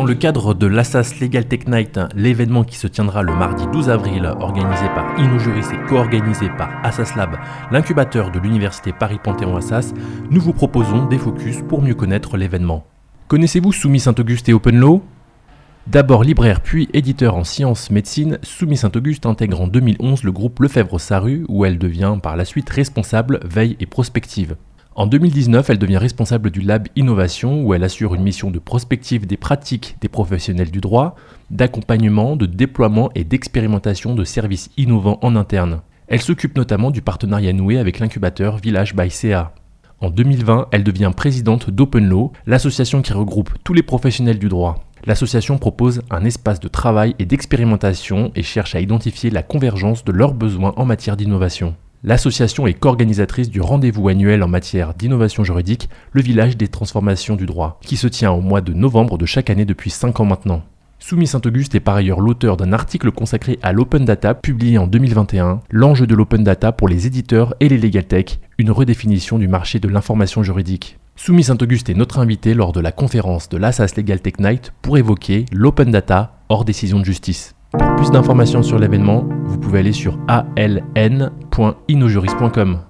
Dans le cadre de l'Assas Legal Tech Night, l'événement qui se tiendra le mardi 12 avril, organisé par InnoJuris et co-organisé par Assas Lab, l'incubateur de l'université Paris-Panthéon-Assas, nous vous proposons des focus pour mieux connaître l'événement. Connaissez-vous Soumis Saint-Auguste et OpenLaw D'abord libraire puis éditeur en sciences médecine, Soumis Saint-Auguste intègre en 2011 le groupe Lefebvre-Saru où elle devient par la suite responsable veille et prospective. En 2019, elle devient responsable du Lab Innovation où elle assure une mission de prospective des pratiques des professionnels du droit, d'accompagnement, de déploiement et d'expérimentation de services innovants en interne. Elle s'occupe notamment du partenariat noué avec l'incubateur Village by CA. En 2020, elle devient présidente d'OpenLaw, l'association qui regroupe tous les professionnels du droit. L'association propose un espace de travail et d'expérimentation et cherche à identifier la convergence de leurs besoins en matière d'innovation. L'association est co-organisatrice du rendez-vous annuel en matière d'innovation juridique, le village des transformations du droit, qui se tient au mois de novembre de chaque année depuis 5 ans maintenant. Soumis Saint-Auguste est par ailleurs l'auteur d'un article consacré à l'open data publié en 2021, L'enjeu de l'open data pour les éditeurs et les legal tech, une redéfinition du marché de l'information juridique. Soumis Saint-Auguste est notre invité lors de la conférence de l'Assas Legal Tech Night pour évoquer l'open data hors décision de justice. Pour plus d'informations sur l'événement, vous pouvez aller sur aln.inojuris.com.